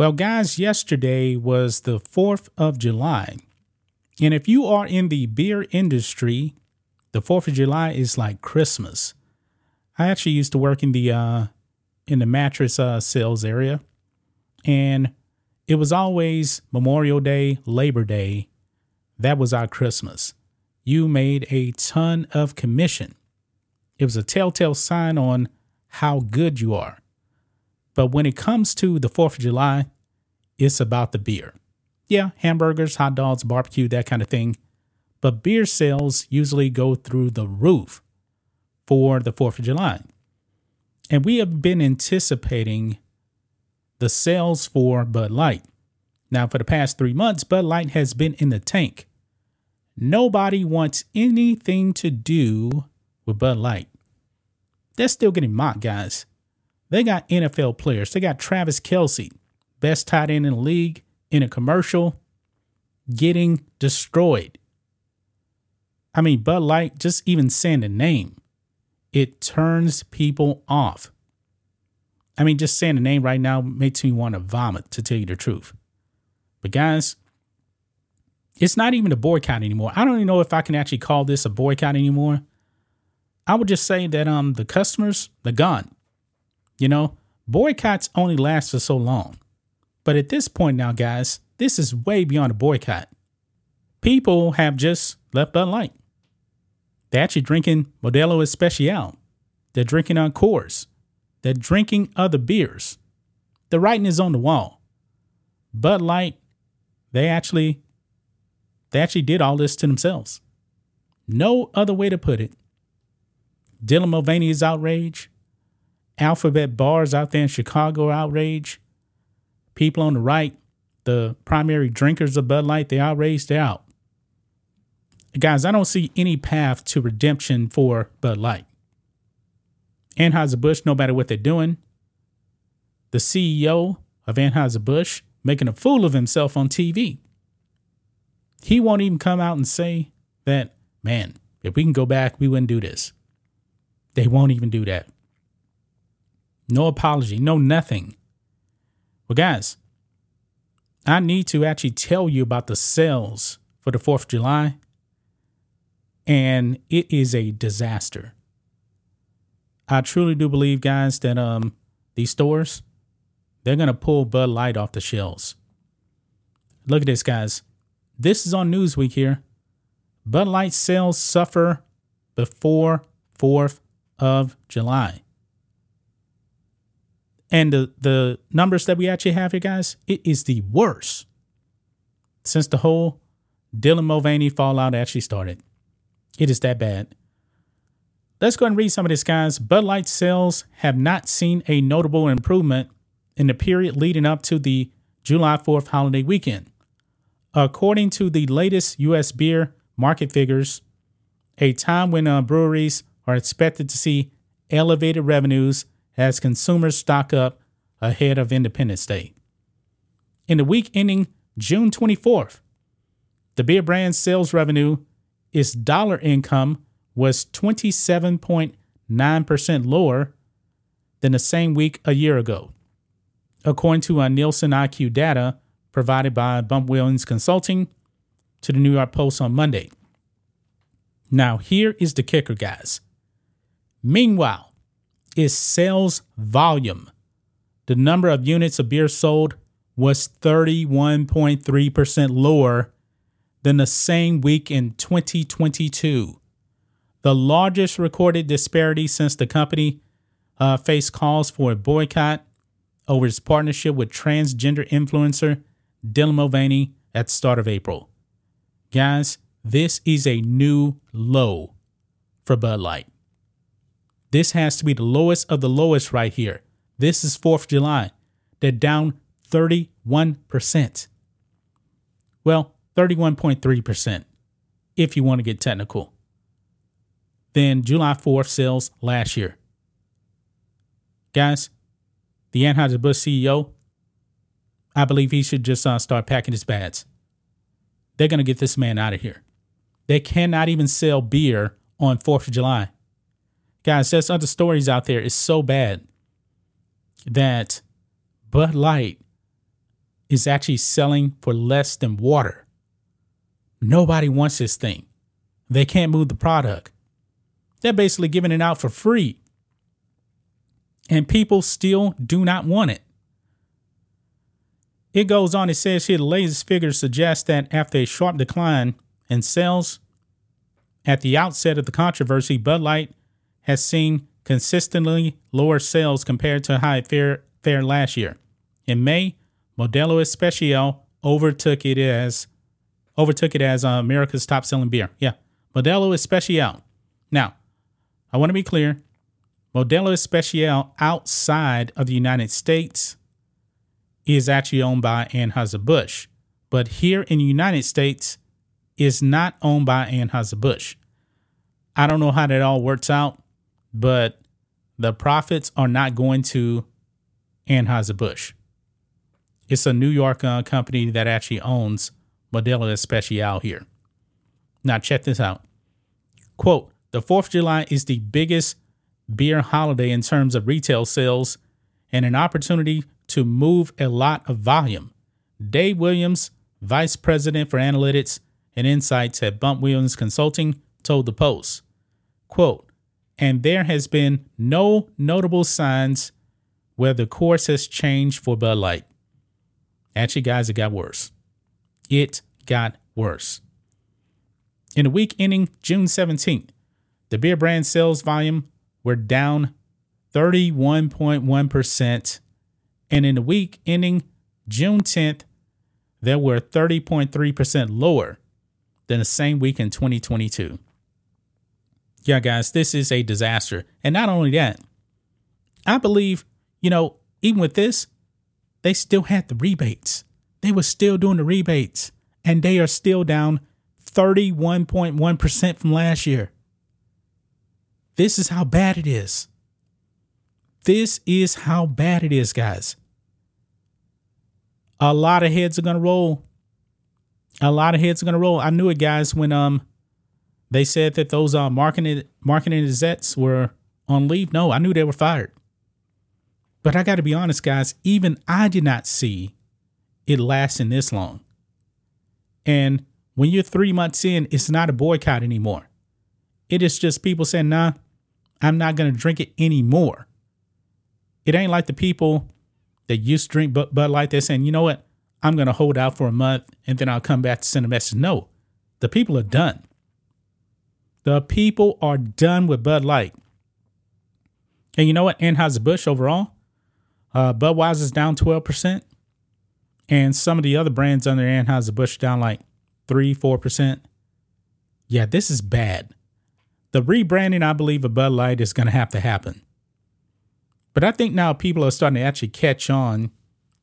Well, guys, yesterday was the 4th of July. And if you are in the beer industry, the 4th of July is like Christmas. I actually used to work in the uh in the mattress uh sales area and it was always Memorial Day, Labor Day. That was our Christmas. You made a ton of commission. It was a telltale sign on how good you are. But when it comes to the 4th of July, it's about the beer. Yeah, hamburgers, hot dogs, barbecue, that kind of thing. But beer sales usually go through the roof for the 4th of July. And we have been anticipating the sales for Bud Light. Now, for the past three months, Bud Light has been in the tank. Nobody wants anything to do with Bud Light. They're still getting mocked, guys. They got NFL players. They got Travis Kelce, best tight end in the league, in a commercial, getting destroyed. I mean, Bud Light, just even saying the name, it turns people off. I mean, just saying the name right now makes me want to vomit, to tell you the truth. But guys, it's not even a boycott anymore. I don't even know if I can actually call this a boycott anymore. I would just say that um the customers, they're gone. You know, boycotts only last for so long. But at this point now, guys, this is way beyond a boycott. People have just left Bud Light. They're actually drinking Modelo Especial. They're drinking on Coors. They're drinking other beers. The writing is on the wall. Bud Light, they actually they actually did all this to themselves. No other way to put it. Dylan Mulvaney's is outraged. Alphabet bars out there in Chicago outrage. People on the right, the primary drinkers of Bud Light, they outraged, out. Guys, I don't see any path to redemption for Bud Light. Anheuser-Busch, no matter what they're doing, the CEO of Anheuser-Busch making a fool of himself on TV. He won't even come out and say that, man, if we can go back, we wouldn't do this. They won't even do that. No apology, no nothing. Well, guys, I need to actually tell you about the sales for the 4th of July, and it is a disaster. I truly do believe, guys, that um these stores, they're gonna pull Bud Light off the shelves. Look at this, guys. This is on Newsweek here. Bud Light sales suffer before 4th of July. And the, the numbers that we actually have here, guys, it is the worst since the whole Dylan Mulvaney fallout actually started. It is that bad. Let's go and read some of this, guys. Bud Light sales have not seen a notable improvement in the period leading up to the July 4th holiday weekend. According to the latest U.S. beer market figures, a time when uh, breweries are expected to see elevated revenues as consumers stock up ahead of Independence Day. In the week ending June 24th, the beer brand's sales revenue, its dollar income, was 27.9% lower than the same week a year ago, according to a Nielsen IQ data provided by Bump Williams Consulting to the New York Post on Monday. Now, here is the kicker, guys. Meanwhile, its sales volume, the number of units of beer sold, was 31.3% lower than the same week in 2022. The largest recorded disparity since the company uh, faced calls for a boycott over its partnership with transgender influencer Dylan Mulvaney at the start of April. Guys, this is a new low for Bud Light. This has to be the lowest of the lowest right here. This is 4th of July. They're down 31%. Well, 31.3% if you want to get technical. Then July 4th sales last year. Guys, the Anheuser-Busch CEO, I believe he should just uh, start packing his bags. They're going to get this man out of here. They cannot even sell beer on 4th of July. Guys, there's other stories out there. It's so bad that Bud Light is actually selling for less than water. Nobody wants this thing. They can't move the product. They're basically giving it out for free. And people still do not want it. It goes on, it says here the latest figures suggest that after a sharp decline in sales at the outset of the controversy, Bud Light has seen consistently lower sales compared to how it fared, last year. In May, Modelo Especial overtook it as overtook it as uh, America's top selling beer. Yeah, Modelo Especial. Now, I want to be clear. Modelo Especial outside of the United States is actually owned by Anheuser-Busch, but here in the United States is not owned by Anheuser-Busch. I don't know how that all works out, but the profits are not going to Anheuser-Busch. It's a New York uh, company that actually owns Modelo Especial here. Now, check this out. Quote The 4th of July is the biggest beer holiday in terms of retail sales and an opportunity to move a lot of volume. Dave Williams, Vice President for Analytics and Insights at Bump Williams Consulting, told the Post, quote, and there has been no notable signs where the course has changed for Bud Light. Actually, guys, it got worse. It got worse. In the week ending June 17th, the beer brand sales volume were down 31.1%. And in the week ending June 10th, they were 30.3% lower than the same week in 2022. Yeah, guys, this is a disaster. And not only that, I believe, you know, even with this, they still had the rebates. They were still doing the rebates, and they are still down 31.1% from last year. This is how bad it is. This is how bad it is, guys. A lot of heads are going to roll. A lot of heads are going to roll. I knew it, guys, when um they said that those uh, marketing marketing execs were on leave. No, I knew they were fired. But I got to be honest, guys. Even I did not see it lasting this long. And when you're three months in, it's not a boycott anymore. It is just people saying, "Nah, I'm not gonna drink it anymore." It ain't like the people that used to drink Bud Light. They're saying, "You know what? I'm gonna hold out for a month and then I'll come back to send a message." No, the people are done. The people are done with Bud Light. And you know what? Anheuser-Busch overall, uh, Budweiser's down 12%. And some of the other brands under Anheuser-Busch down like 3 4%. Yeah, this is bad. The rebranding, I believe, of Bud Light is going to have to happen. But I think now people are starting to actually catch on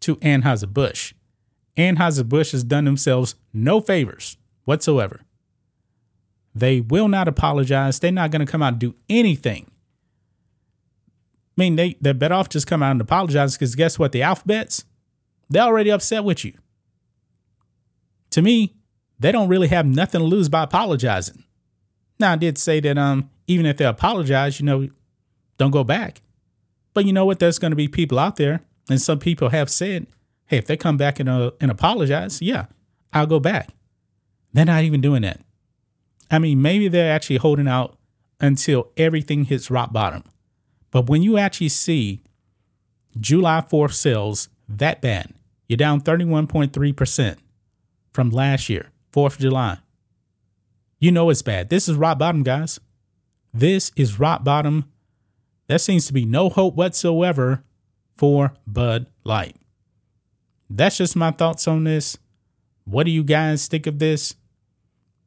to Anheuser-Busch. Anheuser-Busch has done themselves no favors whatsoever. They will not apologize. They're not going to come out and do anything. I mean, they, they're better off just come out and apologize because guess what? The alphabets, they're already upset with you. To me, they don't really have nothing to lose by apologizing. Now, I did say that um, even if they apologize, you know, don't go back. But you know what? There's going to be people out there, and some people have said, hey, if they come back and, uh, and apologize, yeah, I'll go back. They're not even doing that. I mean, maybe they're actually holding out until everything hits rock bottom. But when you actually see July 4th sales that bad, you're down 31.3% from last year, 4th of July. You know it's bad. This is rock bottom, guys. This is rock bottom. There seems to be no hope whatsoever for Bud Light. That's just my thoughts on this. What do you guys think of this?